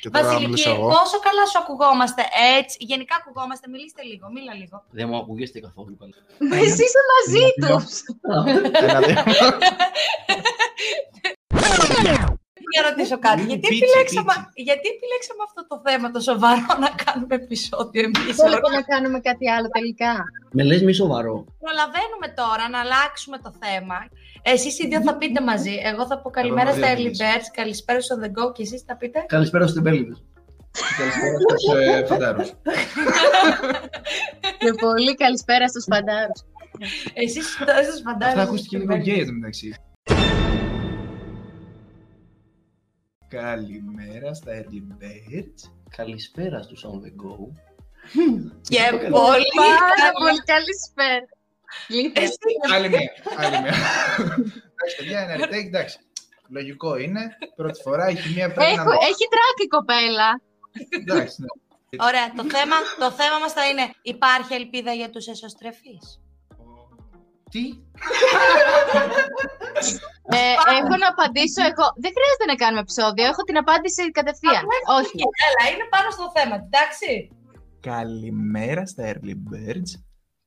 Και τώρα Βασιλική, μιλήσω εγώ. πόσο καλά σου ακουγόμαστε έτσι. Γενικά ακουγόμαστε, μιλήστε λίγο, μίλα λίγο. Δεν μου ακούγεστε καθόλου καλά. Εσύ είσαι μαζί Ένα, δύο. τους. Ένα, δύο. Για να ρωτήσω κάτι. Μini γιατί, πίτσι, επιλέξαμε, πίτσι. γιατί επιλέξαμε αυτό το θέμα το σοβαρό να κάνουμε επεισόδιο εμείς. Θέλετε να κάνουμε κάτι άλλο τελικά. Με λες μη σοβαρό. Προλαβαίνουμε τώρα να αλλάξουμε το θέμα. Εσείς οι δύο θα πείτε μαζί. Εγώ θα πω καλημέρα Εγώ στα με Early δύο Birds, καλησπέρα στο The Go και εσείς θα πείτε; Καλησπέρα στους τεμπέληδες. Καλησπέρα στους ε, φαντάρους. Και πολύ καλησπέρα στους φαντάρους. Εσείς τώρα σας φαντάζομαι. Αυτό ακούστηκε λίγο γκέι εδώ μεταξύ. Καλημέρα στα Early Birds. Καλησπέρα στους On The Go. Και Αυτό πολύ Πάρα καλά. πολύ καλησπέρα. Λήθεια. Εσύ Άλλη μία. Άλλη μία. Εντάξει, παιδιά, ένα retake, εντάξει. Λογικό είναι. Πρώτη φορά η χημεία πρέπει να Έχω, έχει τράκ η κοπέλα. Εντάξει, ναι. Ωραία, το θέμα, το θέμα μας θα είναι υπάρχει ελπίδα για τους εσωστρεφείς; Τι; Ε, έχω να απαντήσω εγώ. Δεν χρειάζεται να κάνουμε επεισόδιο. Έχω την απάντηση κατευθείαν. Όχι. Έλα, είναι πάνω στο θέμα, εντάξει. Καλημέρα στα Early Birds.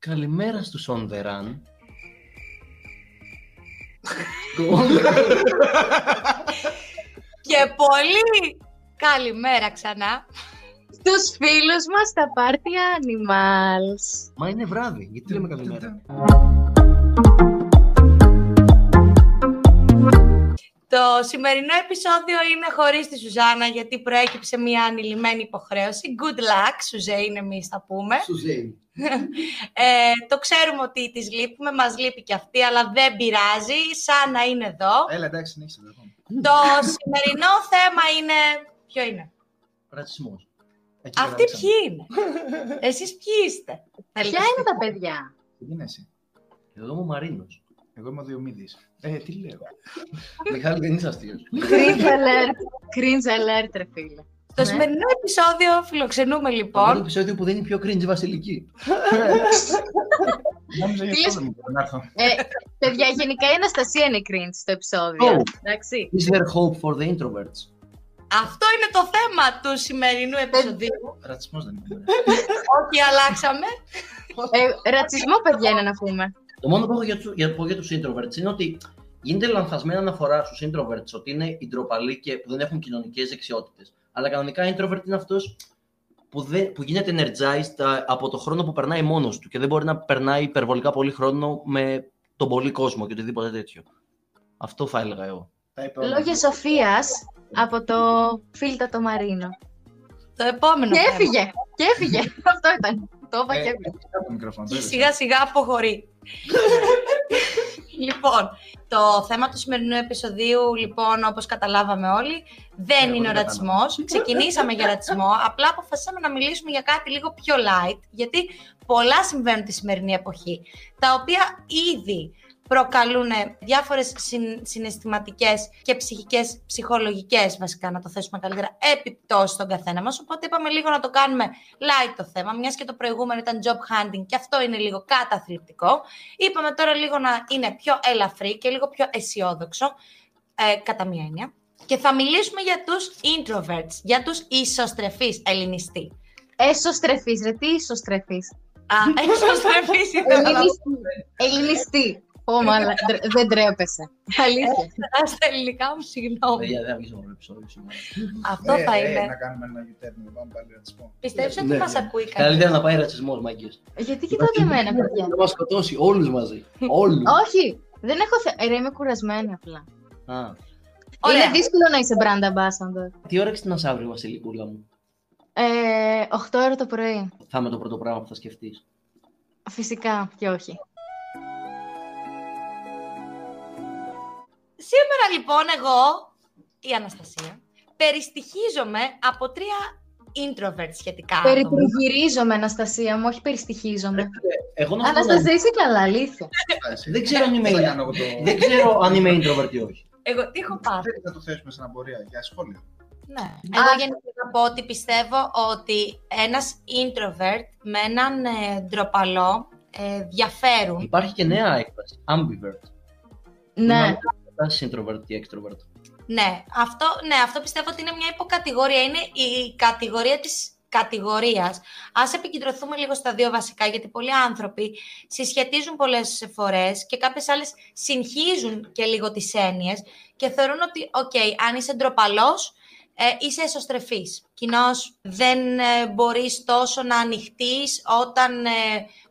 Καλημέρα στους On The Run. Και πολύ καλημέρα ξανά. Στους φίλους μας τα Party Animals. Μα είναι βράδυ. Γιατί λέμε καλημέρα. Το σημερινό επεισόδιο είναι χωρίς τη Σουζάνα γιατί προέκυψε μια ανηλυμένη υποχρέωση. Good luck, Σουζέιν, εμείς θα πούμε. Σου ζέει. Ε, το ξέρουμε ότι της λείπουμε, μας λείπει και αυτή, αλλά δεν πειράζει, σαν να είναι εδώ. Έλα, εντάξει, συνέχισε. εδώ. Το σημερινό θέμα είναι... Ποιο είναι; Ρατσισμός. Εκεί Αυτοί καταλήξαμε. ποιοι είναι; Εσείς ποιοι είστε; Ποια είναι τα παιδιά; Τι γίνεσαι. Εγώ είμαι ο Μαρίνος. Εγώ είμαι ο Διομήδης. Ε, τι λέω. Μιχάλη δεν είσαι αστείος. Cringe alert. Cringe alert, ρε φίλε. Στο Ναι. σημερινό επεισόδιο φιλοξενούμε Το λοιπόν επεισόδιο που δεν είναι πιο cringe η Βασιλική. Νόμιζα για Τι αυτό δεν μπορώ να έρθω. Ε, παιδιά, γενικά η Αναστασία είναι cringe στο επεισόδιο. Oh. Εντάξει. Is there hope for the introverts? Αυτό είναι το θέμα του σημερινού επεισοδίου. Ρατσισμός δεν είναι. Όχι, αλλάξαμε. Ε, ρατσισμό, παιδιά, είναι να πούμε. Το μόνο που έχω για, τους- για, πω για τους introverts είναι ότι γίνεται λανθασμένη αναφορά στους introverts ότι είναι οι ντροπαλοί και που δεν έχουν κοινωνικές δεξιότητες. Αλλά κανονικά introvert είναι αυτός που, δεν, που γίνεται energized α, από το χρόνο που περνάει μόνος του και δεν μπορεί να περνάει υπερβολικά πολύ χρόνο με τον πολύ κόσμο και οτιδήποτε τέτοιο. Αυτό θα έλεγα εγώ. Τα είπε όλα. Λόγια Σοφίας από το φίλτα το Μαρίνο. Το επόμενο Και θέμα. έφυγε. Και έφυγε. Αυτό ήταν. Το είπα Ε, και έφυγε. κάτω το μικρόφωνο, το Και έδωσα. σιγά σιγά αποχωρεί. λοιπόν, το θέμα του σημερινού επεισοδίου, λοιπόν, όπως καταλάβαμε όλοι, δεν Εγώ είναι ο δεν ρατσισμός. Ξεκινήσαμε για ρατσισμό, απλά αποφασίσαμε να μιλήσουμε για κάτι λίγο πιο light, γιατί πολλά συμβαίνουν τη σημερινή εποχή, τα οποία ήδη προκαλούν διάφορες συν, συναισθηματικές και ψυχικές, ψυχολογικές βασικά να το θέσουμε καλύτερα, επιπτώσεις στον καθένα μας. Οπότε είπαμε λίγο να το κάνουμε light το θέμα, μιας και το προηγούμενο ήταν job hunting και αυτό είναι λίγο καταθλιπτικό. Είπαμε τώρα λίγο να είναι πιο ελαφρύ και λίγο πιο αισιόδοξο, ε, κατά μία έννοια. Και θα μιλήσουμε για τους introverts, για τους ισοστρεφείς ελληνιστή. Έσωστρεφής, ρε, τι ισοστρεφής. Α, ισοστρεφείς είναι Ελληνιστή. Ελληνιστή. Ω, μάλα, ντρε- δεν τρέπεσαι. Αλήθεια. στα ελληνικά μου, συγγνώμη. Παιδιά, δεν αυγίζω όλο επεισόδιο σήμερα. Αυτό Ε, θα ε, είναι. Να κάνουμε ένα U-turn, να πάμε πάλι ρατσισμό. Πιστεύεις ότι Ναι, μας ναι. ακούει κανείς; Καλύτερα να πάει ρατσισμός, μάγκες. Γιατί κοιτάτε εμένα, παιδιά. Να μας σκοτώσει όλους μαζί. Όλους. Όχι, δεν έχω θε... Ρε, είμαι κουρασμένη απλά. Α, Ωραία. Είναι δύσκολο να είσαι brand ambassador. τι ώρα ξυπνάς αύριο, Βασιλικούλα μου; Ε, 8 ώρα το πρωί. Θα είμαι το πρώτο πράγμα που θα σκεφτείς. Φυσικά και όχι. Σήμερα λοιπόν εγώ, η Αναστασία, περιστοιχίζομαι από τρία introvert σχετικά. άτομα. Περιτριγυρίζομαι, Αναστασία μου, όχι περιστοιχίζομαι. Εγώ να σου πω Αναστασία, είσαι καλά, αλήθεια. Δεν ξέρω αν είμαι- Δεν θα κάνω εγώ το- Δεν ξέρω αν είμαι introvert ή όχι. Εγώ τι έχω πάθει. Θέλεις να το θέσουμε σε απορία για σχόλιο; Ναι. Εγώ γενικά να πω ότι πιστεύω ότι ένας introvert με έναν ε, ντροπαλό ε, διαφέρουν. Υπάρχει και νέα έκφραση. Ambivert. Ναι. Φτάσει introvert ή extrovert. Ναι, αυτό, ναι, αυτό πιστεύω ότι είναι μια υποκατηγορία. Είναι η κατηγορία της κατηγορίας. Ας επικεντρωθούμε λίγο στα δύο βασικά, γιατί πολλοί άνθρωποι συσχετίζουν πολλές φορές και κάποιες άλλες συγχύζουν και λίγο τις έννοιες και θεωρούν ότι, οκ, αν είσαι ντροπαλός, ε, είσαι εσωστρεφής. Κοινώς δεν ε, μπορείς τόσο να ανοιχτείς όταν ε,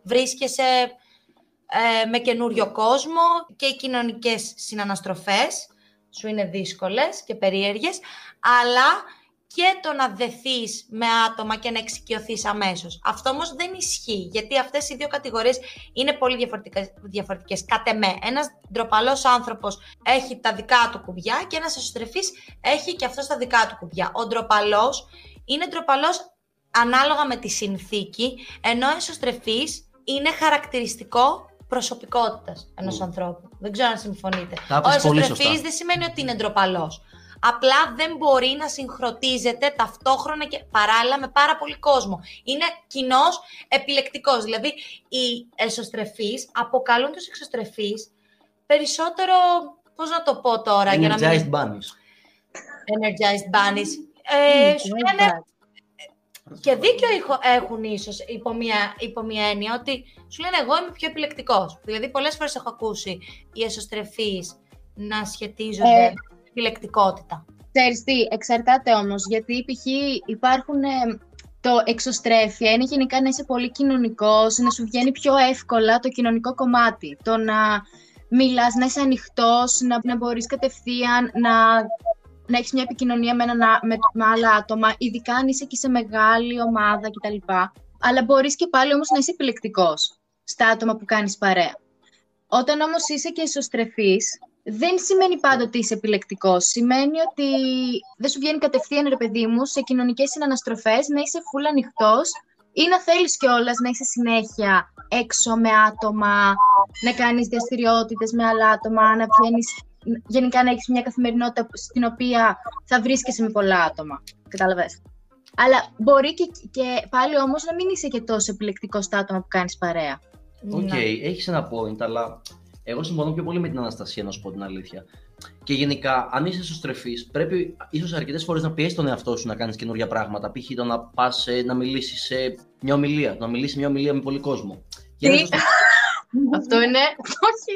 βρίσκεσαι ε, με καινούριο κόσμο και οι κοινωνικές συναναστροφές σου είναι δύσκολες και περίεργες, αλλά και το να δεθείς με άτομα και να εξοικειωθείς αμέσως. Αυτό όμως δεν ισχύει, γιατί αυτές οι δύο κατηγορίες είναι πολύ διαφορετικές. διαφορετικές. Κατ' εμέ, ένας ντροπαλός άνθρωπος έχει τα δικά του κουμπιά και ένας εσωστρεφής έχει και αυτός τα δικά του κουμπιά. Ο ντροπαλός είναι ντροπαλός ανάλογα με τη συνθήκη, ενώ ο εσωστρεφής είναι χαρακτηριστικό προσωπικότητας ενός ανθρώπου. Δεν ξέρω αν συμφωνείτε. Ο εσωστρεφή δεν σημαίνει ότι είναι ντροπαλός. Απλά δεν μπορεί να συγχρονίζεται ταυτόχρονα και παράλληλα με πάρα πολύ κόσμο. Είναι κοινός επιλεκτικός. Δηλαδή, οι εσωστρεφείς αποκαλούν του εξωστρεφείς περισσότερο. Πώς να το πω τώρα, Energized για να μην. bunnies. Energized bunnies. Ε, σου λένε και δίκιο έχουν ίσως υπό μια, υπό μια έννοια ότι σου λένε εγώ είμαι πιο επιλεκτικός. Δηλαδή, πολλές φορές έχω ακούσει οι εσωστρεφείς να σχετίζονται Ε. με επιλεκτικότητα. Ξέρεις τι, εξαρτάται όμως, γιατί π.χ. υπάρχουν ε, το εξωστρέφεια, είναι γενικά να είσαι πολύ κοινωνικός, να σου βγαίνει πιο εύκολα το κοινωνικό κομμάτι. Το να μιλάς, να είσαι ανοιχτός, να, να μπορείς κατευθείαν να, να έχεις μια επικοινωνία με, ένα, με, με άλλα άτομα, ειδικά αν είσαι και σε μεγάλη ομάδα κτλ. Αλλά μπορείς και πάλι όμως να είσαι επιλεκτικός στα άτομα που κάνεις παρέα. Όταν όμως είσαι και εσωστρεφής, δεν σημαίνει πάντα ότι είσαι επιλεκτικός. Σημαίνει ότι δεν σου βγαίνει κατευθείαν, ρε παιδί μου, σε κοινωνικές συναναστροφές να είσαι φούλα ανοιχτός ή να θέλεις κιόλας να είσαι συνέχεια έξω με άτομα, να κάνεις δραστηριότητες με άλλα άτομα, να βγαίνεις. Γενικά να έχεις μια καθημερινότητα στην οποία θα βρίσκεσαι με πολλά άτομα. Κατάλαβες. Αλλά μπορεί και, και πάλι όμως να μην είσαι και τόσο επιλεκτικός στα άτομα που κάνεις παρέα. Οκ, Ναι. έχεις ένα point, αλλά εγώ συμφωνώ πιο πολύ με την Αναστασία, να σου πω την αλήθεια. Και γενικά, αν είσαι εσωστρεφής, πρέπει ίσως αρκετές φορές να πιέσεις τον εαυτό σου να κάνεις καινούργια πράγματα. Π.χ. το να πας να μιλήσεις σε μια ομιλία, το να μιλήσεις μια ομιλία με πολύ κόσμο. Για να Τι; είσαι Αυτό είναι. Όχι,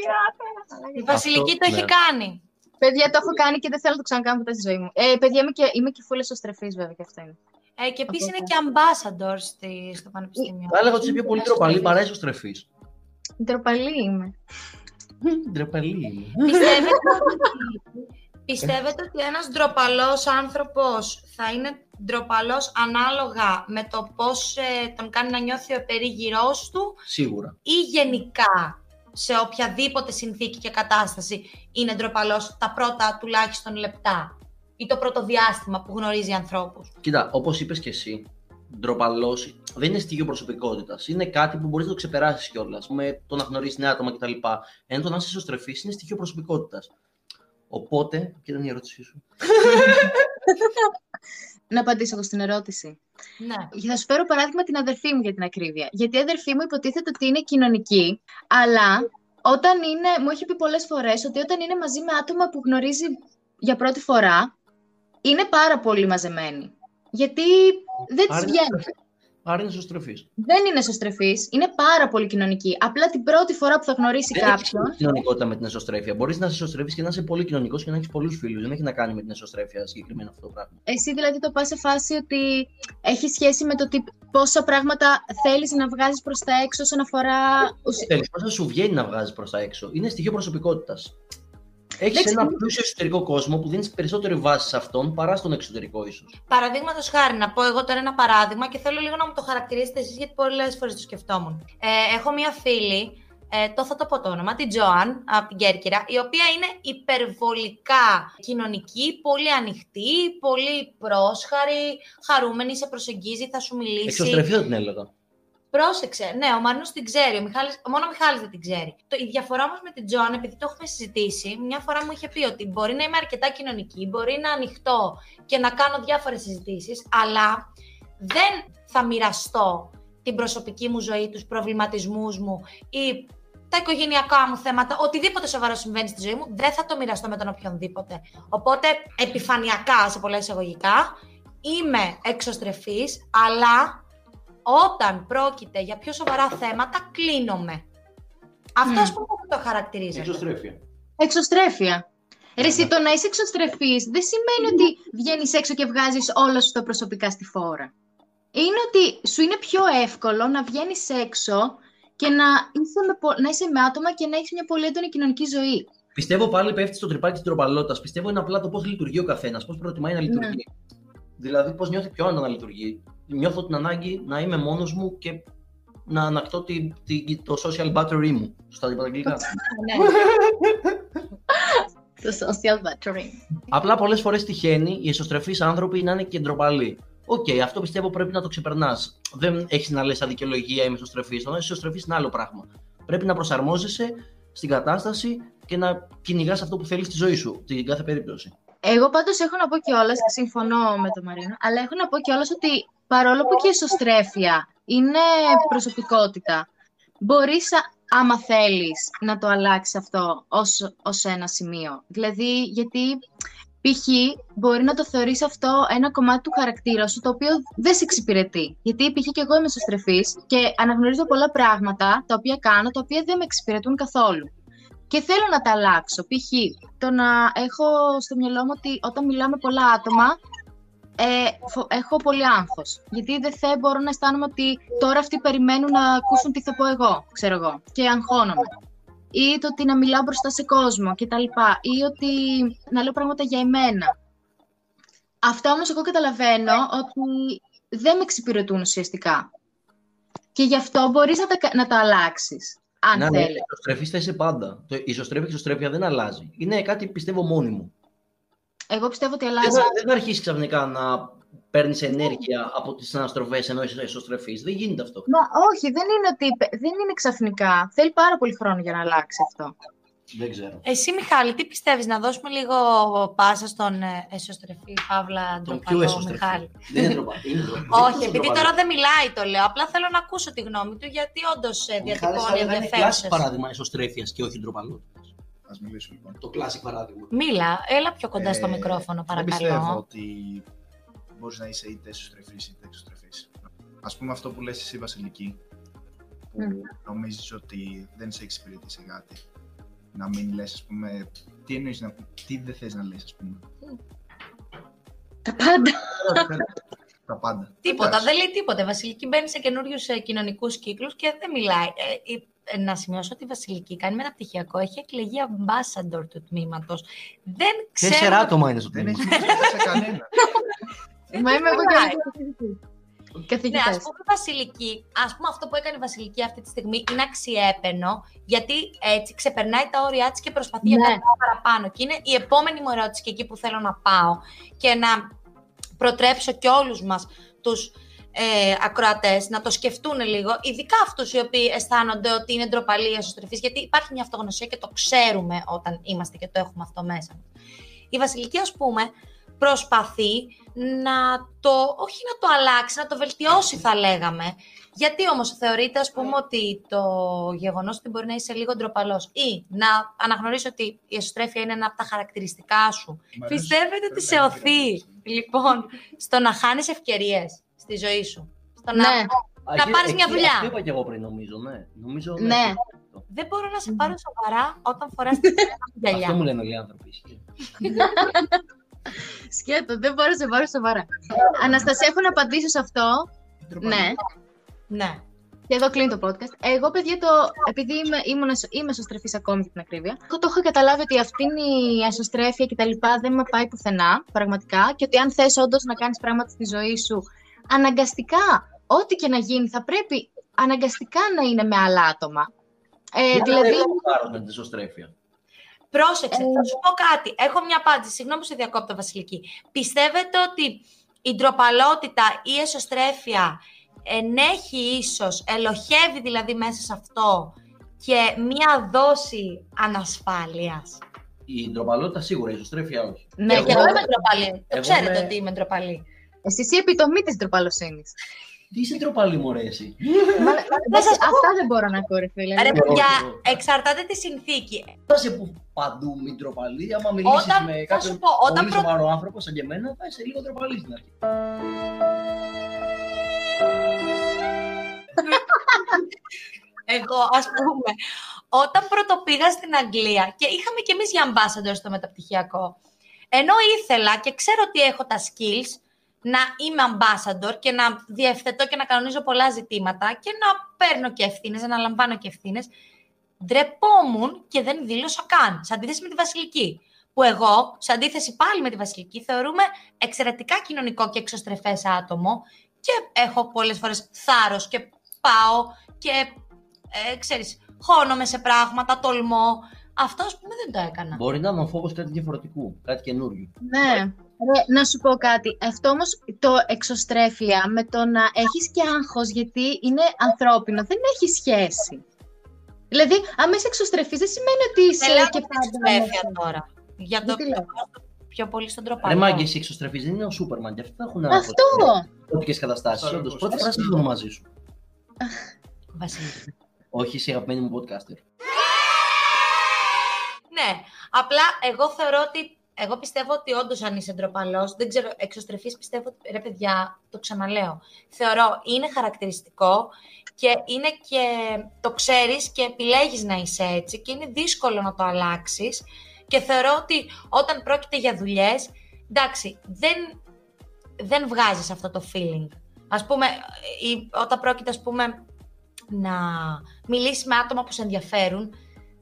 Η Βασιλική Αυτό, το έχει ναι. κάνει. Παιδιά, το έχω κάνει και δεν θέλω να το ξανακάνω ποτέ στη ζωή μου. Ε, παιδιά, είμαι και, είμαι και φουλ εσωστρεφής, βέβαια, και αυτό είναι. Ε, και επίσης Αυτό είναι θα- και ambassador στη, στο Πανεπιστήμιο. Θα έλεγα ότι είσαι πιο πολύ τροπαλή παρά εσωστρεφή. Ντροπαλή είμαι. Τροπαλή είναι. Πιστεύετε ότι, πιστεύετε ότι ένας ντροπαλός άνθρωπος θα είναι ντροπαλός ανάλογα με το πώς ε, τον κάνει να νιώθει ο περίγυρός του Σίγουρα. ή γενικά σε οποιαδήποτε συνθήκη και κατάσταση είναι ντροπαλός τα πρώτα τουλάχιστον λεπτά ή το πρώτο διάστημα που γνωρίζει ανθρώπους. Κοίτα, όπως είπες και εσύ, ντροπαλός δεν είναι στοιχείο προσωπικότητας. Είναι κάτι που μπορείς να το ξεπεράσεις κιόλας με το να γνωρίσει νέα άτομα κτλ. Ενώ το να είσαι ισοστρεφή είναι στοιχείο προσωπικότητας. Οπότε, ποια ήταν η ερώτησή σου; Να απαντήσω εγώ στην ερώτηση. Ναι. Θα σου φέρω παράδειγμα την αδερφή μου για την ακρίβεια. Γιατί η αδερφή μου υποτίθεται ότι είναι κοινωνική, αλλά όταν είναι, μου έχει πει πολλές φορές ότι όταν είναι μαζί με άτομα που γνωρίζει για πρώτη φορά, είναι πάρα πολύ μαζεμένη. Γιατί δεν της Άρα είναι βγαίνει. Ισοστρεφής. Άρα είναι ισοστρεφή. Δεν είναι εσωστρεφής, είναι πάρα πολύ κοινωνική. Απλά την πρώτη φορά που θα γνωρίσει Δεν έχει κάποιον, κοινωνικότητα με την εσωστρέφεια. Μπορείς να είσαι ισοστρεφή και να είσαι πολύ κοινωνικός και να έχεις πολλούς φίλους. Δεν έχει να κάνει με την εσωστρέφεια συγκεκριμένα αυτό το πράγμα. εσύ δηλαδή το πας σε φάση ότι έχει σχέση με το τι, πόσα πράγματα θέλεις να βγάζεις προς τα έξω όσον αφορά... ουσι- Θέλεις, πώ θα σου βγαίνει να βγάζεις προς τα έξω. Είναι στοιχείο προσωπικότητας. Έχεις Εντάξει, ένα είναι- πλούσιο εσωτερικό κόσμο που δίνεις περισσότερη βάση σε αυτόν παρά στον εξωτερικό, ίσως. Παραδείγματος χάρη, να πω εγώ τώρα ένα παράδειγμα και θέλω λίγο να μου το χαρακτηρίσετε εσείς, γιατί πολλές φορές το σκεφτόμουν. Ε, έχω μία φίλη, ε, το θα το πω το όνομα, την Τζοάν από την Κέρκυρα, η οποία είναι υπερβολικά κοινωνική, πολύ ανοιχτή, πολύ πρόσχαρη, χαρούμενη, σε προσεγγίζει, θα σου μιλήσει. Εξωστρεφή θα την έλεγα. Πρόσεξε, ναι, ο Μαρινός την ξέρει, ο Μιχάλης, μόνο ο Μιχάλης δεν την ξέρει. Το, η διαφορά όμως με την Τζοάν, επειδή το έχουμε συζητήσει, μια φορά μου είχε πει ότι μπορεί να είμαι αρκετά κοινωνική, μπορεί να ανοιχτώ και να κάνω διάφορες συζητήσεις, αλλά δεν θα μοιραστώ την προσωπική μου ζωή, τους προβληματισμούς μου ή τα οικογενειακά μου θέματα, οτιδήποτε σοβαρό συμβαίνει στη ζωή μου, δεν θα το μοιραστώ με τον οποιονδήποτε. Οπότε, επιφανειακά, σε πολλά εισαγωγικά, είμαι εξωστρεφής, αλλά όταν πρόκειται για πιο σοβαρά θέματα, κλείνομαι. Αυτό, ας πούμε, δεν το χαρακτηρίζει. Εξωστρέφεια. Εξωστρέφεια. Ρε, Ναι, εσύ ναι. το να είσαι εξωστρεφής δεν σημαίνει ότι βγαίνεις έξω και βγάζεις όλα σου τα προσωπικά στη φόρα. Είναι ότι σου είναι πιο εύκολο να βγαίνεις έξω και να είσαι με, πο- να είσαι με άτομα και να έχεις μια πολύ έντονη κοινωνική ζωή. Πιστεύω πάλι πέφτεις στο τρυπάκι της τροπαλότητα. Πιστεύω είναι απλά το πώς λειτουργεί ο καθένας, πώς προτιμάει να λειτουργεί. Δηλαδή, πώς νιώθει πιο άνετα να λειτουργεί. Νιώθω την ανάγκη να είμαι μόνος μου και να ανακτώ τη, τη- το social battery μου. Στα αγγλικά. Ναι. Το social battery. Απλά πολλές φορές τυχαίνει οι εσωστρεφείς άνθρωποι να είναι και ντροπαλοί. Οκ, αυτό πιστεύω πρέπει να το ξεπερνάς. Δεν έχεις να λες δικαιολογία είμαι εσωστρεφής. Το να είσαι εσωστρεφής είναι άλλο πράγμα. Πρέπει να προσαρμόζεσαι στην κατάσταση και να κυνηγάς αυτό που θέλεις στη ζωή σου, την κάθε περίπτωση. Εγώ πάντως έχω να πω κιόλας, συμφωνώ με τον Μαρίνο, αλλά έχω να πω κιόλας ότι παρόλο που και η εσωστρέφεια είναι προσωπικότητα, μπορείς α- άμα θέλεις να το αλλάξεις αυτό ως, ως ένα σημείο. Δηλαδή, γιατί π.χ. μπορεί να το θεωρείς αυτό ένα κομμάτι του χαρακτήρα σου, το οποίο δεν σε εξυπηρετεί. Γιατί π.χ. και εγώ είμαι εσωστρεφής και αναγνωρίζω πολλά πράγματα τα οποία κάνω, τα οποία δεν με εξυπηρετούν καθόλου. Και θέλω να τα αλλάξω. Π.χ. το να έχω στο μυαλό μου ότι όταν μιλάω με πολλά άτομα, ε, φο- έχω πολύ άγχος. Γιατί δεν θα μπορώ να αισθάνομαι ότι τώρα αυτοί περιμένουν να ακούσουν τι θα πω εγώ, ξέρω εγώ, και αγχώνομαι. Ή το ότι να μιλάω μπροστά σε κόσμο κτλ. Ή ότι να λέω πράγματα για εμένα. Αυτά όμως εγώ καταλαβαίνω ότι δεν με εξυπηρετούν ουσιαστικά. Και γι' αυτό μπορείς να τα, κα- να τα αλλάξεις, αν Να, ναι, θέλεις. ισοστρεφή θα είσαι πάντα. Το ισοστρέφεια και ισοστρέφεια δεν αλλάζει. Είναι κάτι πιστεύω μόνιμο. Εγώ πιστεύω ότι Δεν αλλάζει. θα, δεν θα αρχίσει ξαφνικά να παίρνεις ενέργεια από τις αναστροφές ενώ είσαι ισοστρεφή. Δεν γίνεται αυτό. Μα όχι, δεν είναι, ότι, δεν είναι ξαφνικά. Θέλει πάρα πολύ χρόνο για να αλλάξει αυτό. Δεν ξέρω. Εσύ, Μιχάλη, τι πιστεύεις, να δώσουμε λίγο πάσα στον ε, εσωστρεφή Παύλα Τον πιο Ντροπαλό, εσωστρεφή. Μιχάλη; Δεν είναι τροπα. είναι τροπα. Όχι, Δεν επειδή είναι τώρα τροπαλό. δεν μιλάει το λέω, απλά θέλω να ακούσω τη γνώμη του, γιατί όντως Μιχάλης, διατυπώνει θα έλεγα, είναι ενδιαφέρουσες. classic παράδειγμα ισοστρέφεια και όχι ντροπαλότητα. Α μιλήσω λοιπόν. Το classic παράδειγμα. Μίλα, έλα πιο κοντά στο Ε, μικρόφωνο, Δεν πιστεύω παρακαλώ. ότι μπορείς να είσαι είτε εσωστρεφή είτε εξωστρεφής. Α πούμε αυτό που λες εσύ, Βασιλική, που Μμμ. νομίζεις ότι δεν σε εξυπηρετεί σε κάτι. Να μην λες, ας πούμε, τι εννοείς, να, τι δεν θες να λες, ας πούμε. Τα πάντα. Τα πάντα. Τίποτα, Εντάξει. δεν λέει τίποτα. Η Βασιλική μπαίνει σε καινούριους κοινωνικούς κύκλους και δεν μιλάει. Ε, ε, ε, να σημειώσω ότι η Βασιλική κάνει μεταπτυχιακό, έχει εκλεγεί ambassador του τμήματος. Δεν ξέρω. Τέσσερα άτομα είναι στο Δεν τμήμα. έχει σημασία σε κανένα. Μα είμαι εγώ μιλάει. και Ναι, καθηγητές. ας πούμε, η Βασιλική, ας πούμε, αυτό που έκανε η Βασιλική αυτή τη στιγμή είναι αξιέπαινο, γιατί έτσι ξεπερνάει τα όρια της και προσπαθεί για Ναι. κάτι παραπάνω. Και είναι η επόμενη μου ερώτηση και εκεί που θέλω να πάω και να προτρέψω και όλους μας τους ε, ακροατές να το σκεφτούν λίγο, ειδικά αυτούς οι οποίοι αισθάνονται ότι είναι ντροπαλοί ή εσωστρεφείς, γιατί υπάρχει μια αυτογνωσία και το ξέρουμε όταν είμαστε και το έχουμε αυτό μέσα μας. Η Βασιλική, ας πούμε, προσπαθεί να το, όχι να το αλλάξει, να το βελτιώσει θα λέγαμε. Γιατί όμως θεωρείτε ας πούμε ότι το γεγονός ότι μπορεί να είσαι λίγο ντροπαλός ή να αναγνωρίσεις ότι η εσωστρέφεια είναι ένα από τα χαρακτηριστικά σου. Μ' αρέσει. Πιστεύετε ότι Πρέπει σε να είναι οθεί γραμμές. λοιπόν στο να χάνεις ευκαιρίες; Στη ζωή σου. Στο να... Ναι. να πάρεις μια δουλειά. Αυτό είπα και εγώ πριν, νομίζω. Ναι. νομίζω Ναι. Δεν μπορώ να σε πάρω σοβαρά όταν φοράς την γυαλιά. Αυτό μου λένε όλοι οι άνθρωποι. ισχύει. Σκέτο, δεν μπορώ να σε πάρω σοβαρά. Αναστασία, έχω να απαντήσω σε αυτό. Ντροπαλή. Ναι. Ναι. Και εδώ κλείνει το podcast. Εγώ, παιδιά, το, επειδή είμαι, ήμουν, εσω- είμαι εσωστρεφής ακόμη για την ακρίβεια, εγώ το έχω καταλάβει ότι αυτή είναι η εσωστρέφεια και τα λοιπά δεν με πάει πουθενά, πραγματικά. Και ότι αν θες όντως να κάνεις πράγματα στη ζωή σου, αναγκαστικά, ό,τι και να γίνει, θα πρέπει αναγκαστικά να είναι με άλλα άτομα. Ε, δηλαδή, Δεν θα πάρω με την ισοστρέφεια. Πρόσεξε, Ε. θα σου πω κάτι. Έχω μια απάντηση. Συγγνώμη που σε διακόπτω, Βασιλική. Πιστεύετε ότι η ντροπαλότητα ή η εσωστρέφεια ενέχει ίσως, ελοχεύει δηλαδή μέσα σε αυτό και μία δόση ανασφάλειας; Η ντροπαλότητα σίγουρα, η ισοστρέφεια όχι. ναι, και και εγώ εγώ, είμαι ντροπαλή. Το εγώ ξέρετε είμαι- ότι είμαι ντροπαλή. Εσύ είσαι η επιτομή της ντροπαλοσύνης. Τι είσαι ντροπαλή, μωρέ, εσύ; Μα- Να σας πω. Αυτά δεν μπορώ να ακούω, ρε φίλε. Ρε όχι, παιδιά, όχι. εξαρτάται τη συνθήκη. Φτάσε που παντού μην ντροπαλή. Άμα μιλήσεις Όταν- με θα σου κάποιον πω, όταν πολύ προ- σοβαρό άνθρωπο σαν και εμένα, θα είσαι λίγο ντροπαλής στην αρχή. Εγώ, ας πούμε, όταν πρώτο πήγα στην Αγγλία και είχαμε κι εμείς για ambassador στο μεταπτυχιακό, ενώ ήθελα και ξέρω ότι έχω τα skills να είμαι ambassador και να διευθετώ και να κανονίζω πολλά ζητήματα και να παίρνω και ευθύνες, να λαμβάνω και ευθύνες, ντρεπόμουν και δεν δήλωσα καν, σε αντίθεση με τη Βασιλική. Που εγώ, σε αντίθεση πάλι με τη Βασιλική, θεωρούμε εξαιρετικά κοινωνικό και εξωστρεφές άτομο και έχω πολλές φορές θάρρος και πάω και ε, ξέρεις, χώνομαι σε πράγματα, τολμώ. Αυτό, ας πούμε, δεν το έκανα. Μπορεί να είναι ο φόβος κάτι διαφορετικού, κάτι καινούριο. Ναι. Ρε, να σου πω κάτι. Αυτό όμως το εξωστρέφεια με το να έχεις και άγχος γιατί είναι ανθρώπινο δεν έχει σχέση. Δηλαδή, άμα είσαι εξωστρεφής, δεν σημαίνει ότι είσαι Δεν λέω και και πάντα. εξωστρέφεια τώρα. Για το Γιατί λέω; πιο πολύ στον Ρε τροπαλό. μάγκες, η εξωστρεφής δεν είναι ο Σούπερμαν και αυτά έχουν ένα Αυτό! Τοπικέ καταστάσεις. Αυτό Όντως, ακριβώς. πρώτη φοράς συμφωνώ μαζί σου; Βασίλη. Όχι, είσαι αγαπημένη μου podcaster. Ναι, απλά εγώ θεωρώ ότι. Εγώ πιστεύω ότι όντως αν είσαι ντροπαλός, δεν ξέρω, εξωστρεφή πιστεύω ότι. Ρε παιδιά, το ξαναλέω. Θεωρώ είναι χαρακτηριστικό και είναι και. Το ξέρεις και επιλέγεις να είσαι έτσι και είναι δύσκολο να το αλλάξεις. Και θεωρώ ότι όταν πρόκειται για δουλειές, εντάξει, δεν, δεν βγάζεις αυτό το feeling. Ας πούμε, ή, όταν πρόκειται, ας πούμε, να μιλήσεις με άτομα που σε ενδιαφέρουν,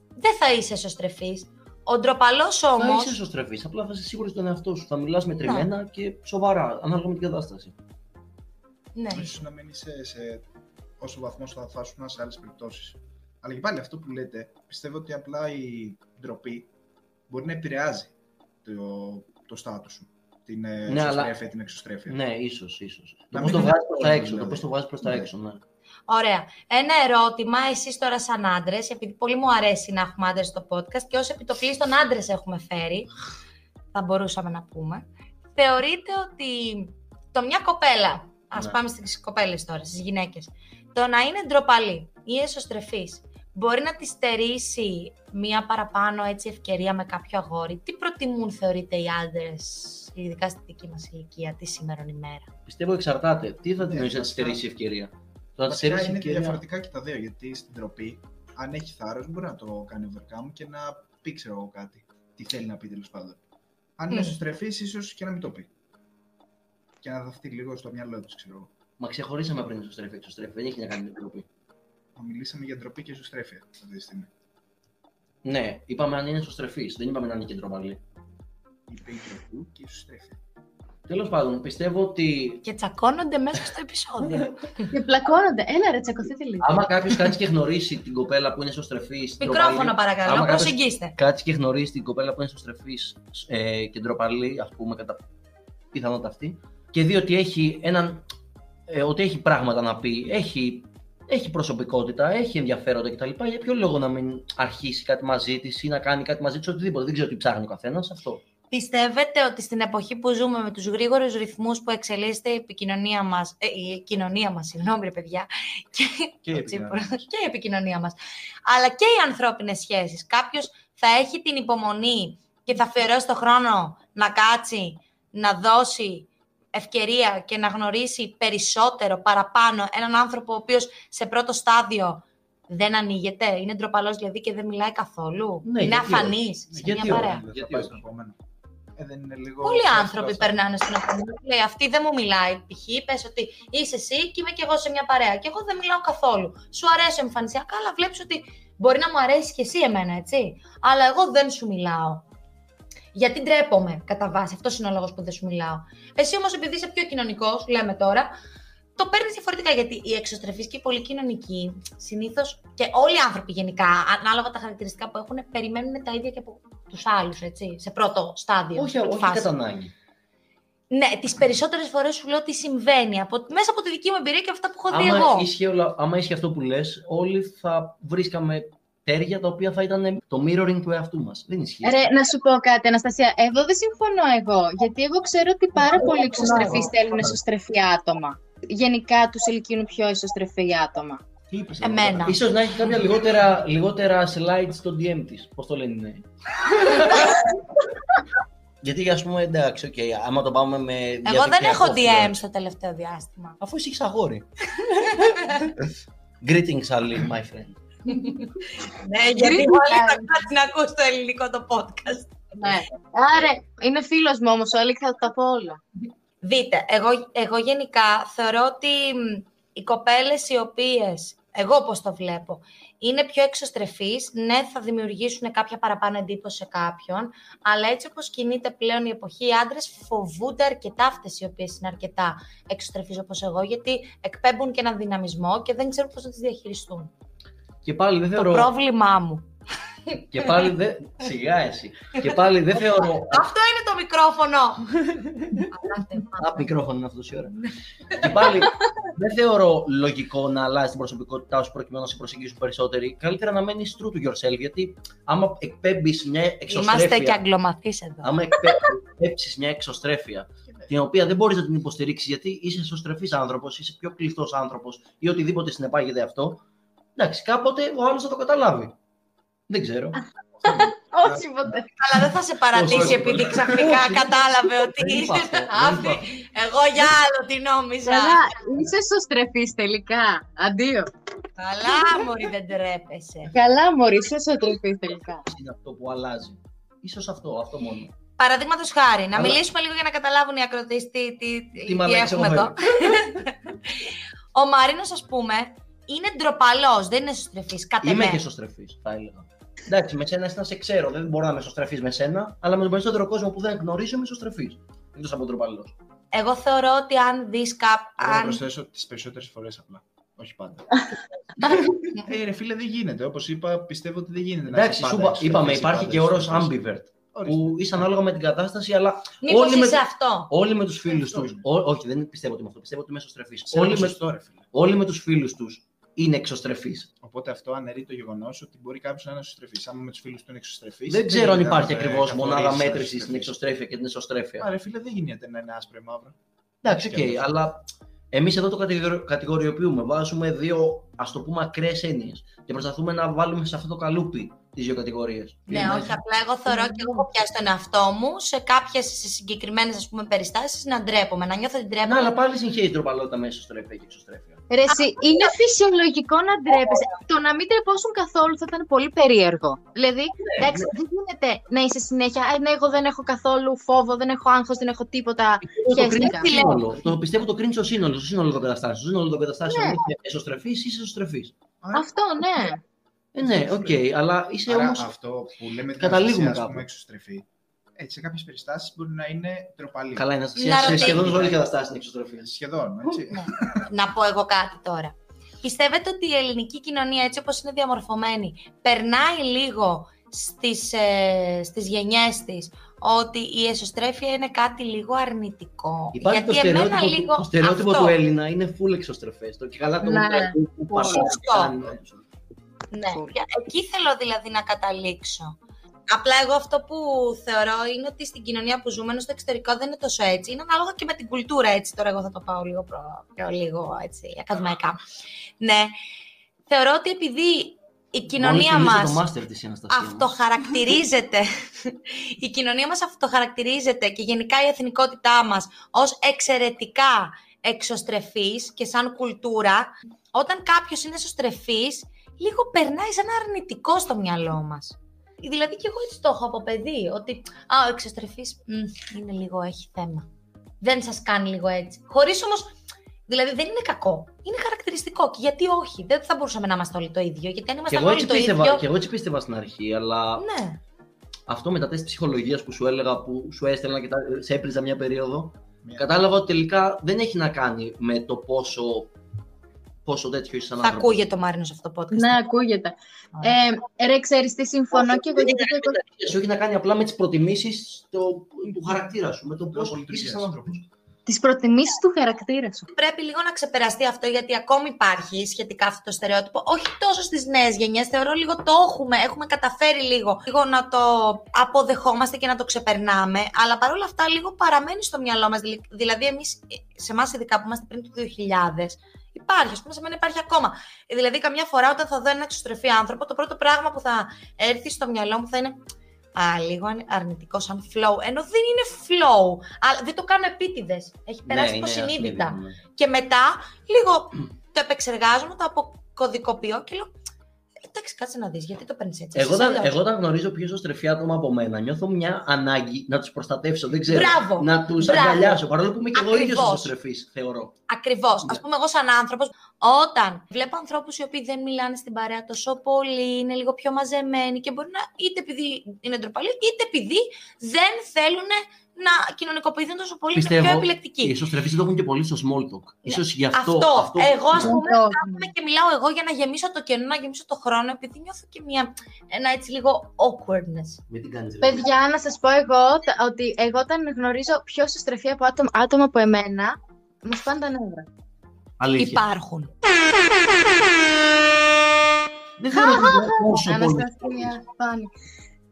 δεν θα είσαι εσωστρεφής. Ο ντροπαλός Θα όμω. είσαι εσωστρεφή, απλά θα είσαι σίγουρος στον εαυτό σου. Θα μιλάς μετρημένα και σοβαρά, ανάλογα με την κατάσταση. Ναι. Ίσως να μην είσαι σε όσο βαθμό θα φτάσουν σε άλλες περιπτώσεις. Αλλά και πάλι αυτό που λέτε, πιστεύω ότι απλά η ντροπή μπορεί να επηρεάζει το, το στάτους σου. Την ε, Ναι, αλλά- εσωστρέφεια, την εξωστρέφεια. Ναι, ίσως, ίσως. Το Να πώς μην το είναι βγάζει προς τα εύκολο, έξω. Το δηλαδή. πώς το βγάζει προς τα Ναι. έξω, ναι. Ωραία. Ένα ερώτημα, εσείς τώρα σαν άντρες, επειδή πολύ μου αρέσει να έχουμε άντρες στο podcast και ως επιτοπλίστων άντρες έχουμε φέρει, θα μπορούσαμε να πούμε. Θεωρείτε ότι το μια κοπέλα, ας Ναι. πάμε στις κοπέλες τώρα, στις γυναίκες, το να είναι ντροπαλή ή εσωστρεφής, μπορεί να τη στερήσει μία παραπάνω έτσι ευκαιρία με κάποιο αγόρι; Τι προτιμούν, θεωρείτε, οι άντρες, ειδικά στη δική μας ηλικία, τη σήμερα ημέρα; Πιστεύω εξαρτάται. Τι θα την Ναι, νοήσει να τη βασικά- στερήσει ευκαιρία; Το να τη Βασικά στερήσει είναι ευκαιρία. διαφορετικά και τα δύο. Γιατί στην ντροπή, αν έχει θάρρος, μπορεί να το κάνει overcome και να πει, ξέρω εγώ κάτι. Τι θέλει να πει τέλος πάντων. Αν είναι Μμ. εσωστρεφή, ίσως και να μην το πει. Και να δαχτεί λίγο στο μυαλό της, ξέρω εγώ. Μα ξεχωρίσαμε πριν εσωστρέφεια. Εξωστρέφεια. Δεν έχει να κάνει με την ντροπή. Μα μιλήσαμε για ντροπή και εσωστρέφεια αυτή τη στιγμή. Ναι, είπαμε αν είναι εσωστρεφή. Δεν είπαμε να είναι και ντροπαλή. Είπε η ντροπή και η εσωστρέφεια. Τέλος πάντων, πιστεύω ότι Και τσακώνονται μέσα στο επεισόδιο. Και πλακώνονται. Έλα ρε, τσακωθείτε λίγο. άμα κάποιος κάτσει και γνωρίσει την κοπέλα που είναι εσωστρεφή. Μικρόφωνο παρακαλώ, Άμα κάποιος- προσεγγίστε. Κάτσει και γνωρίσει την κοπέλα που είναι εσωστρεφή ε, και ντροπαλή, ας πούμε, κατά πιθανότητα αυτή, και δει ότι έχει, έναν, ε, ότι έχει πράγματα να πει, έχει, έχει προσωπικότητα, έχει ενδιαφέροντα κτλ. Για ποιο λόγο να μην αρχίσει κάτι μαζί της ή να κάνει κάτι μαζί της, οτιδήποτε. Δεν ξέρω τι ψάχνει ο καθένας. Αυτό. Πιστεύετε ότι στην εποχή που ζούμε με τους γρήγορους ρυθμούς που εξελίσσεται η επικοινωνία μας, ε, η κοινωνία μας, συγγνώμη ρε παιδιά, και, Και η έτσι, επικοινωνία μας. και η επικοινωνία μας, αλλά και οι ανθρώπινες σχέσεις. Κάποιος θα έχει την υπομονή και θα αφιερώσει το χρόνο να κάτσει, να δώσει ευκαιρία και να γνωρίσει περισσότερο, παραπάνω, έναν άνθρωπο ο οποίος σε πρώτο στάδιο δεν ανοίγεται, είναι ντροπαλός δηλαδή και δεν μιλάει καθόλου, Ναι, είναι γιατί αφανής όχι. σε Γιατί μια όχι. παρέα. Δεν θα Γιατί πάει όχι. Στον επόμενο. Ε, δεν είναι λίγο Πολλοί ψεύτικο άνθρωποι αυτό. περνάνε στην επόμενη. Λέει αυτή δεν μου μιλάει. Π.χ. πες ότι είσαι εσύ και είμαι και εγώ σε μια παρέα. Και εγώ δεν μιλάω καθόλου. Σου αρέσει εμφανισιακά, αλλά βλέπεις ότι μπορεί να μου αρέσει και εσύ εμένα, έτσι. Αλλά εγώ δεν σου μιλάω. Γιατί ντρέπομαι κατά βάση. Αυτός είναι ο λόγος που δεν σου μιλάω. Εσύ όμως, επειδή είσαι πιο κοινωνικός, λέμε τώρα, το παίρνεις διαφορετικά. Γιατί οι εξωστρεφεί και οι πολύ κοινωνικοί συνήθως και όλοι οι άνθρωποι γενικά, ανάλογα τα χαρακτηριστικά που έχουν, περιμένουν τα ίδια και από τους άλλους, έτσι. Σε πρώτο στάδιο. Όχι, πρώτη όχι φάση. κατά ανάγκη. Ναι, τις περισσότερες φορές σου λέω τι συμβαίνει από, μέσα από τη δική μου εμπειρία και αυτά που έχω δει Άμα εγώ. ίσχυε, όλα- άμα ίσχυε αυτό που λες, όλοι θα βρίσκαμε ταίρια τα οποία θα ήταν το mirroring του εαυτού μας. Δεν ισχύει. Ρε, να σου πω κάτι, Αναστασία. Εδώ δεν συμφωνώ εγώ. Γιατί εγώ ξέρω ότι πάρα πολλοί εξωστρεφείς θέλουν εσωστρεφή άτομα. Γενικά τους ελκύουν πιο εσωστρεφή άτομα. Τι είπες, Εμένα. Ρώτα; Ίσως να έχεις κάποια λιγότερα, λιγότερα slides στο DM της. Πώς το λένε, ναι. Γιατί ας πούμε, εντάξει, οκ, άμα το πάμε με Εγώ δεν διαδικτυακό έχω φλερτ. DM στο τελευταίο διάστημα. Αφού εσύ έχεις αγόρι. Greetings, Ali, my friend. Ναι, γιατί όλοι θα κάτσει να ακούς το ελληνικό το podcast. Ναι. Άρα, είναι φίλος μου όμως, όλοι θα τα πω όλα. Δείτε, εγώ, εγώ γενικά θεωρώ ότι μ, οι κοπέλες οι οποίες, εγώ πώς το βλέπω, είναι πιο εξωστρεφείς, ναι θα δημιουργήσουν κάποια παραπάνω εντύπωση σε κάποιον, αλλά έτσι όπως κινείται πλέον η εποχή, οι άντρες φοβούνται αρκετά αυτές οι οποίες είναι αρκετά εξωστρεφείς όπως εγώ, γιατί εκπέμπουν και έναν δυναμισμό και δεν ξέρουν πώς να τις διαχειριστούν. Και πάλι δεν Το θεωρώ... πρόβλημά μου. Και πάλι δεν... Σιγά εσύ. Και πάλι δεν θεωρώ... Αυτό είναι το μικρόφωνο! Α, μικρόφωνο είναι αυτό η ώρα. και πάλι δεν θεωρώ λογικό να αλλάζει την προσωπικότητά σου προκειμένου να σε προσεγγίσουν περισσότεροι. Καλύτερα να μένεις true to yourself. Γιατί άμα εκπέμπεις μια εξωστρέφεια. Είμαστε και αγγλομαθείς εδώ. Άμα εκπέψει μια εξωστρέφεια την οποία δεν μπορείς να την υποστηρίξεις γιατί είσαι εσωστρεφή άνθρωπος, είσαι πιο κλειστός άνθρωπος ή οτιδήποτε συνεπάγεται αυτό. Εντάξει, κάποτε ο άλλος θα το καταλάβει. Δεν ξέρω. Όχι ποτέ. Αλλά δεν θα σε παρατήσει Όχι, επειδή όχι. ξαφνικά Όχι. κατάλαβε ότι Δεν είπα είσαι αυτό, δεν αυτή. είπα αυτό. Εγώ για άλλο τι νόμιζα. Καλά, είσαι εσωστρεφής τελικά. Αντίο. Καλά, μωρή, δεν τρέπεσαι. Καλά, μωρή, είσαι εσωστρεφής τελικά. Είναι αυτό που αλλάζει. Ίσως αυτό, αυτό μόνο. Παραδείγματος χάρη, να Αλλά- μιλήσουμε λίγο για να καταλάβουν οι ακροτές τι, τι, τι, Τι μαλάκες έχουμε έχω εδώ. Ο Μαρίνος, ας πούμε, είναι ντροπαλός, δεν είναι εσωστρεφή. Κατά Είμαι με. και εσωστρεφή, θα έλεγα. Εντάξει, με σένα εσύ να σε ξέρω. Δεν μπορώ να είμαι εσωστρεφή με σένα, αλλά με τον περισσότερο κόσμο που δεν γνωρίζω είμαι εσωστρεφή. Εκτός από τροπαλό. Εγώ θεωρώ ότι αν δεις κάπου. Εγώ να Αν... προσθέσω τις περισσότερες φορές απλά. Όχι πάντα. ε, ρε φίλε, δεν γίνεται. Όπως είπα, πιστεύω ότι δεν γίνεται να Εντάξει, είσαι σου πάντα είπα- είπαμε, εξωστρεφής ή υπάρχει πάντα και όρος εξωστρεφής. ambivert. Ορίστε. Που είσαι ανάλογα με την κατάσταση, αλλά Μήπως όλοι με- είσαι αυτό. όλοι με τους φίλους Αυτό του. είναι. Όχι, δεν πιστεύω ότι είμαι αυτό. Πιστεύω ότι είμαι εσωστρεφή. Ξέρω Όλοι, το με, σωστό, ρε φίλε. όλοι με τους φίλους τους είναι εξωστρεφεί. Οπότε αυτό αναιρεί το γεγονός ότι μπορεί κάποιος να είναι εξωστρεφής. Άμα με τους φίλους του είναι εξωστρεφής. Δεν ξέρω αν υπάρχει ακριβώς μονάδα μέτρησης στην εξωστρέφεια και την εσωστρέφεια. Άρα, φίλε, δεν γίνεται να είναι άσπρο ή μαύρο. Εντάξει, οκ, Σκέφτεσαι. αλλά εμείς εδώ το κατηγοριο- κατηγοριοποιούμε. Βάζουμε δύο, ας το πούμε, ακραίες έννοιες και προσπαθούμε να βάλουμε σε αυτό το καλούπι τις δύο κατηγορίες. Ναι, όχι, απλά εγώ θεωρώ και εγώ έχω πιάσει τον εαυτό μου σε κάποιες συγκεκριμένες περιστάσεις να ντρέπομαι, να νιώθω ότι Ναι, ντρέπομαι. αλλά πάλι συγχέεις η ντροπαλότητα με εσωστρέφεια και εξωστρέφεια. Ρε, εσύ, είναι φυσιολογικό να ντρέπεσαι. Το να μην ντρεπόσουν καθόλου θα ήταν πολύ περίεργο. Δηλαδή, εντάξει, δεν γίνεται να είσαι συνέχεια. «Α, Ναι, εγώ δεν έχω καθόλου φόβο, δεν έχω άγχος, δεν έχω τίποτα. Το Χαίστηκα. κρίνει το σύνολο. Το πιστεύω το κρίνει στο σύνολο, στο σύνολο των καταστάσεων. Στο σύνολο των καταστάσεων Ναι. είσαι εσωστρεφής ή είσαι εσωστρεφής. Αυτό, ναι. Ε, ναι, οκ, αλλά είσαι Άρα όμως. αυτό που λέμε την Καταλήγουμε Αναστασία, ας κάπου. πούμε, εξωστρεφή. Έτσι, σε κάποιες περιστάσεις μπορεί να είναι ντροπαλή. Καλά, είναι Να σε ρωτήσω. σχεδόν σε όλες τις καταστάσεις είναι εξωστρεφή. Σχεδόν, έτσι. Ναι. να πω εγώ κάτι τώρα. Πιστεύετε ότι η ελληνική κοινωνία έτσι όπως είναι διαμορφωμένη περνάει λίγο στις, ε, στις γενιές της ότι η εσωστρέφεια είναι κάτι λίγο αρνητικό; Υπάρχει το Γιατί εμένα στερεότυπο, λίγο το στερεότυπο αυτό. του Έλληνα είναι full εξωστρεφές. Το και καλά το Ναι. που- που Πολύ. πασάρει, Σωστό. κάνει, όντως. Ναι, για- εκεί θέλω δηλαδή να καταλήξω. Απλά εγώ αυτό που θεωρώ είναι ότι στην κοινωνία που ζούμε, ενώ στο εξωτερικό δεν είναι τόσο έτσι. Είναι ανάλογα και με την κουλτούρα έτσι. Τώρα εγώ θα το πάω λίγο προ, πιο λίγο έτσι, ακαδημαϊκά. Ναι. Θεωρώ ότι επειδή η κοινωνία Μόλις τελείωσε μας το μάστερ της η Αναστασία. αυτοχαρακτηρίζεται, η κοινωνία μας αυτοχαρακτηρίζεται και γενικά η εθνικότητά μας ως εξαιρετικά εξωστρεφής και σαν κουλτούρα, όταν κάποιος είναι εσωστρεφής, λίγο περνάει σαν αρνητικό στο μυαλό μας. Δηλαδή και εγώ έτσι το έχω από παιδί, ότι α, ο εξωστρεφής μ, είναι λίγο, έχει θέμα. Δεν σας κάνει λίγο έτσι. Χωρίς όμως, δηλαδή δεν είναι κακό. Είναι χαρακτηριστικό. Και γιατί όχι, δεν θα μπορούσαμε να είμαστε όλοι το ίδιο. Γιατί αν Και ήμασταν εγώ, όλοι έτσι το πίστευα, ίδιο. και εγώ έτσι πίστευα στην αρχή, αλλά Ναι. αυτό με τα τεστ ψυχολογίας που σου έλεγα, που σου έστελνα και τα, σε έπριζα μια περίοδο, Μια- κατάλαβα ότι τελικά δεν έχει να κάνει με το πόσο, πόσο τέτοιο είσαι σαν Θα άνθρωπος. ακούγεται ο Μάρινος αυτό το podcast. Ναι, ακούγεται. Ε, ρε, ξέρεις τι, συμφωνώ και εγώ γιατί το έχω Σου έχει να κάνει απλά με τις προτιμήσεις το, του χαρακτήρα σου, με το πώς Τρόπο είσαι λειτουργίας. σαν άνθρωπος. τις προτιμήσεις του χαρακτήρα σου. Πρέπει λίγο να ξεπεραστεί αυτό γιατί ακόμη υπάρχει σχετικά αυτό το στερεότυπο. Όχι τόσο στις νέες γενιές, θεωρώ λίγο το έχουμε, έχουμε καταφέρει λίγο, λίγο να το αποδεχόμαστε και να το ξεπερνάμε. Αλλά παρόλα αυτά λίγο παραμένει στο μυαλό μας. Δηλαδή, εμείς, σε εμάς ειδικά που είμαστε πριν το 2000, Υπάρχει, ας πούμε, σε μένα υπάρχει ακόμα. Δηλαδή, καμιά φορά όταν θα δω ένα εξωστρεφή άνθρωπο, το πρώτο πράγμα που θα έρθει στο μυαλό μου θα είναι α, λίγο αρνητικό σαν flow. Ενώ δεν είναι flow. Αλλά δεν το κάνω επίτηδες. Έχει Ναι, περάσει είναι υποσυνείδητα. ασυνείδητο, ναι. Και μετά λίγο το επεξεργάζομαι, το αποκωδικοποιώ και λέω. Εντάξει, κάτσε να δεις, γιατί το παίρνεις έτσι. Εγώ, εσύ όταν, αλλιώς». εγώ όταν γνωρίζω πιο εσωστρεφή άτομα από μένα, νιώθω μια ανάγκη να τους προστατεύσω. Δεν ξέρω. Μπράβο! Να τους Μπράβο. αγκαλιάσω. Παρόλο που είμαι και εγώ ίδιος Ακριβώς. εσωστρεφή, θεωρώ. Ακριβώς. Ναι. Α πούμε, εγώ σαν άνθρωπος, όταν βλέπω ανθρώπους οι οποίοι δεν μιλάνε στην παρέα τόσο πολύ, είναι λίγο πιο μαζεμένοι και μπορεί να είτε επειδή είναι ντροπαλοί, είτε επειδή δεν θέλουν να κοινωνικοποιηθούν τόσο πολύ, είναι πιο Πιστεύω οι επιλεκτικοί. εσωστρεφεί το έχουν και πολύ στο small talk. Ίσως γι' αυτό. Αυτό. Εγώ, ας Αυτό πούμε, το κάθομαι και μιλάω εγώ για να γεμίσω το κενό, να γεμίσω το χρόνο, επειδή νιώθω και μια, ένα έτσι λίγο awkwardness. Μην την κάνεις, ρε. Παιδιά, να σας πω εγώ τα- ότι εγώ όταν γνωρίζω πιο σωστρεφή από άτομα, άτομα από εμένα, μου σπάνε τα νεύρα. Αλήθεια. Υπάρχουν. Δεν ξέρω πόσο πολύ.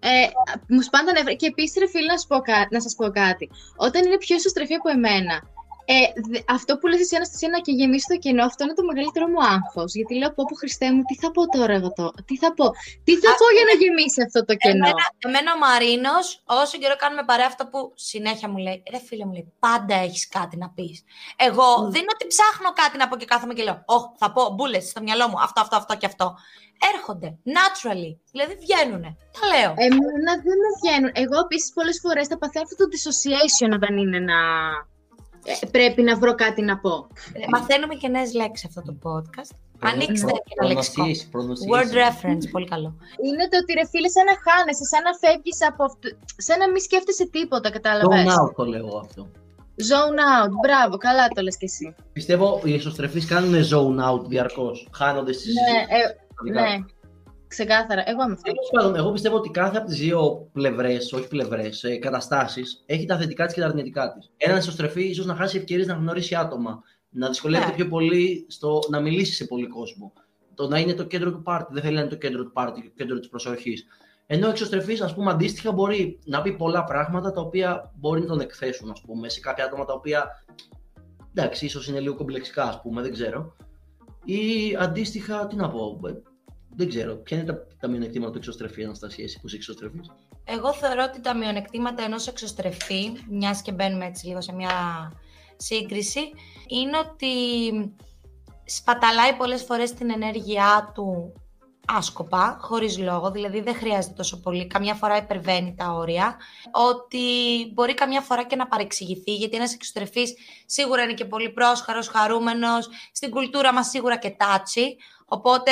Αναστασία, Φάνη. Ε, μου σπάνε τα νεύρα. Και επίσης, ρε φίλε, να, σου πω κά- να σας πω κάτι. Όταν είναι πιο ισοστρεφή από εμένα, ε, δε- αυτό που λες εσύ, Αναστασία, να και γεμίσει το κενό, αυτό είναι το μεγαλύτερο μου άγχος. Γιατί λέω, πω, πω Χριστέ μου, τι θα πω τώρα εγώ το, τι θα πω, τι θα πω για να γεμίσει αυτό το κενό. Εμένα, εμένα ο Μαρίνος, όσο καιρό κάνουμε παρέα, αυτό που συνέχεια μου λέει, ρε φίλε μου λέει, πάντα έχεις κάτι να πεις. Εγώ δεν είναι ότι ψάχνω κάτι να πω και κάθομαι και λέω, Ωχ, θα πω μπουλες στο μυαλό μου, αυτό, αυτό, αυτό και αυτό. Έρχονται, naturally, δηλαδή βγαίνουνε. Τα λέω. Εμένα δεν μου βγαίνουν. Εγώ επίσης πολλές φορές θα παθαίνω αυτό το dissociation όταν είναι να. Ε, πρέπει να βρω κάτι να πω. Ε, Μαθαίνουμε και νέες λέξεις αυτό το podcast. Ανοίξτε Προ- ένα λεξικό. pronunciation, pronunciation. Word reference, πολύ καλό. Είναι το ότι ρε φίλε, σαν να χάνεσαι, σαν να φεύγεις από αυτό. σαν να μην σκέφτεσαι τίποτα, κατάλαβες; Zone out το λέω αυτό. Zone out. Μπράβο, καλά το λες και εσύ. Πιστεύω οι εσωστρεφείς κάνουν zone out διαρκώς. Χάνονται στις Ναι, ε, ναι. Ξεκάθαρα. Εγώ είμαι αυτό. Τέλος πάντων, εγώ πιστεύω ότι κάθε από τις δύο πλευρές, όχι πλευρές, καταστάσεις, έχει τα θετικά της και τα αρνητικά της. Ένα εσωστρεφή ίσως να χάσει ευκαιρίες να γνωρίσει άτομα, να δυσκολεύεται Ναι. πιο πολύ στο να μιλήσει σε πολύ κόσμο. Το να είναι το κέντρο του πάρτι, δεν θέλει να είναι το κέντρο του πάρτι, το κέντρο της προσοχής. Ενώ ο εξωστρεφή, ας πούμε, αντίστοιχα μπορεί να πει πολλά πράγματα τα οποία μπορεί να τον εκθέσουν, ας πούμε, σε κάποια άτομα τα οποία. Εντάξει, ίσως είναι λίγο κομπλεξικά, ας πούμε, δεν ξέρω. Ή αντίστοιχα, τι να πω, ε, δεν ξέρω. Ποια είναι τα, τα μειονεκτήματα του εξωστρεφή, Αναστασία, εσύ που είσαι εξωστρεφής; Εγώ θεωρώ ότι τα μειονεκτήματα ενός εξωστρεφή, μιας και μπαίνουμε έτσι λίγο σε μια σύγκριση, είναι ότι σπαταλάει πολλές φορές την ενέργειά του άσκοπα, χωρίς λόγο, δηλαδή δεν χρειάζεται τόσο πολύ, καμιά φορά υπερβαίνει τα όρια, ότι μπορεί καμιά φορά και να παρεξηγηθεί, γιατί ένας εξωστρεφής σίγουρα είναι και πολύ πρόσχαρος, χαρούμενος, στην κουλτούρα μας σίγουρα και τάτσι, οπότε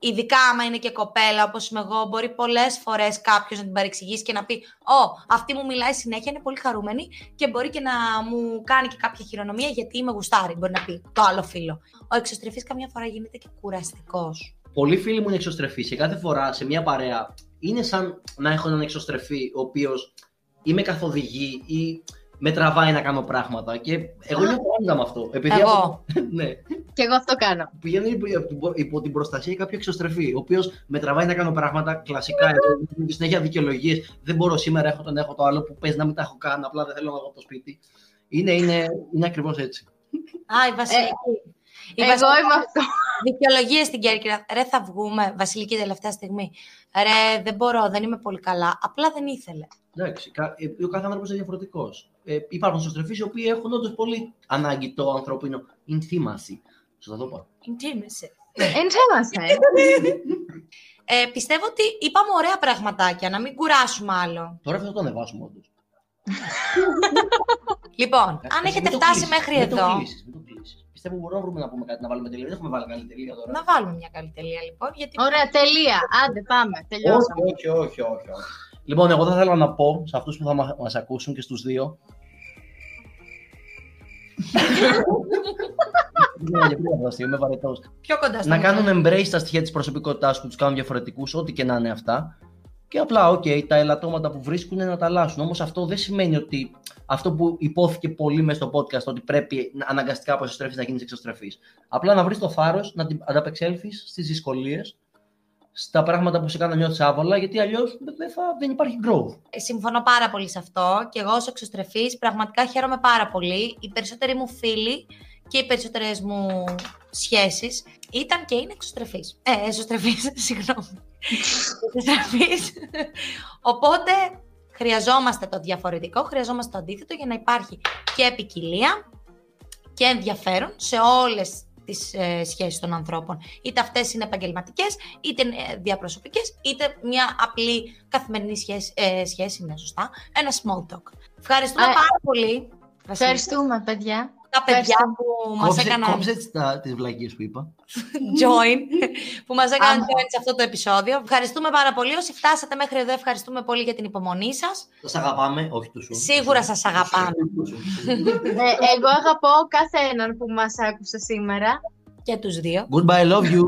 ειδικά άμα είναι και κοπέλα όπως είμαι εγώ, μπορεί πολλές φορές κάποιος να την παρεξηγήσει και να πει «Ω, αυτή μου μιλάει συνέχεια, είναι πολύ χαρούμενη και μπορεί και να μου κάνει και κάποια χειρονομία γιατί είμαι γουστάρι», μπορεί να πει το άλλο φίλο. Ο εξωστρεφής καμιά φορά γίνεται και κουραστικός. Πολλοί φίλοι μου είναι εξωστρεφείς και κάθε φορά σε μια παρέα είναι σαν να έχω έναν εξωστρεφή ο οποίος είμαι καθοδηγή ή με τραβάει να κάνω πράγματα. Και εγώ νιώθω άνετα με αυτό. Επειδή Εγώ. από- ναι, Και εγώ αυτό κάνω. πηγαίνω υπό, υπό- υπό την προστασία κάποιου εξωστρεφή, ο οποίος με τραβάει να κάνω πράγματα κλασικά. Εγώ δίνω συνέχεια δικαιολογίες. Δεν μπορώ σήμερα, έχω τον έχω το άλλο που πες να μην τα έχω κάνει, απλά δεν θέλω να βγω από το σπίτι. Είναι, είναι, είναι ακριβώς έτσι. Α, η Βασιλική. Η Εγώ Βασιλική είμαι αυτό. δικαιολογίες στην Κέρκυρα. Ρε, θα βγούμε. Βασιλική τελευταία στιγμή. Ρε, δεν μπορώ, δεν είμαι πολύ καλά. Απλά δεν ήθελε. Εντάξει, κα- ε, ο κάθε άνθρωπος είναι διαφορετικός. Ε, υπάρχουν εξωστρεφεί οι οποίοι έχουν όντως πολύ ανάγκη το ανθρώπινο intimacy. Σωστά το είπα. Intimacy. Εντζέμαστε. Ε, πιστεύω ότι είπαμε ωραία πραγματάκια, να μην κουράσουμε άλλο. Τώρα αυτό θα το ανεβάσουμε όντως. Λοιπόν, αν έχετε φτάσει μέχρι Μην το εδώ, Πιστεύω μπορούμε να βρούμε να πούμε κάτι, να βάλουμε τελεία. Δεν έχουμε βάλει καλή τελεία τώρα. να βάλουμε μια καλή τελεία λοιπόν. Γιατί Ωραία, τελεία. Άντε, πάμε. Τελειώσαμε. όχι, όχι, όχι, όχι. Λοιπόν, εγώ θα ήθελα να πω σε αυτούς που θα μα μας ακούσουν και στους δύο. Ναι, γιατί δεν θα είμαι βαρετός. πιο κοντά στο να μικρόφωνο. κάνουν embrace τα στοιχεία της προσωπικότητάς τους, τους κάνουν διαφορετικούς, ό,τι και να είναι αυτά. Και απλά, οκ, τα ελαττώματα που βρίσκουν να τα αλλάζουν. Όμως αυτό δεν σημαίνει ότι αυτό που ειπώθηκε πολύ μέσα στο podcast, ότι πρέπει να- αναγκαστικά από εσωστρεφή να γίνεις εξωστρεφής. Απλά να βρεις το θάρρος να την- ανταπεξέλθεις στις δυσκολίες, στα πράγματα που σε κάνουν να νιώθεις άβολα, γιατί αλλιώς δεν, θα- δεν υπάρχει growth. Ε, Συμφωνώ πάρα πολύ σε αυτό και εγώ ως εξωστρεφής πραγματικά χαίρομαι πάρα πολύ. Οι περισσότεροι μου φίλοι και οι περισσότερες μου σχέσεις ήταν και είναι εξωστρεφείς. Ε, εσωστρεφείς, συγγνώμη. εξωστρεφείς. Οπότε χρειαζόμαστε το διαφορετικό, χρειαζόμαστε το αντίθετο για να υπάρχει και ποικιλία και ενδιαφέρον σε όλες τις ε, σχέσεις των ανθρώπων. Είτε αυτές είναι επαγγελματικές, είτε ε, διαπροσωπικές, είτε μια απλή καθημερινή σχέση, ε, σχέση είναι σωστά, ένα small talk. Ευχαριστούμε Α, πάρα πολύ. Βασίλη, Ευχαριστούμε, παιδιά. Τα παιδιά ευχαριστώ. που μας Κόψε, έκαναν κόψε τις, τα, τις βλακίες που είπα. join, που μας έκαναν Άμα. join σε αυτό το επεισόδιο. Ευχαριστούμε πάρα πολύ. Όσοι φτάσατε μέχρι εδώ, ευχαριστούμε πολύ για την υπομονή σας. Σας αγαπάμε, όχι τους σου. Σίγουρα σας αγαπάμε. Ε, εγώ αγαπώ κάθε έναν που μας άκουσε σήμερα. Και τους δύο. Goodbye, love you.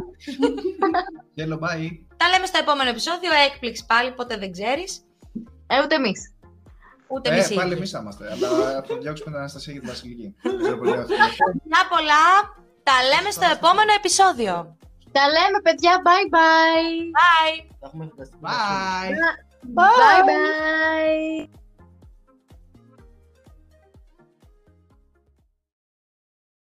Hello, bye. Τα λέμε στο επόμενο επεισόδιο. Έκπληξη πάλι, ποτέ δεν ξέρεις. Ε, ούτε εμείς. Ούτε Ε, εμείς οι πάλι ίδιοι. εμεί είμαστε. Αλλά θα διώξουμε την Αναστασία για την Βασιλική. Δεν ξέρω πολύ αυτό. Φιλιά πολλά. Τα λέμε στο επόμενο επεισόδιο. Τα λέμε, παιδιά. Bye bye. Bye. Θα έχουμε φανταστική Bye. Bye bye.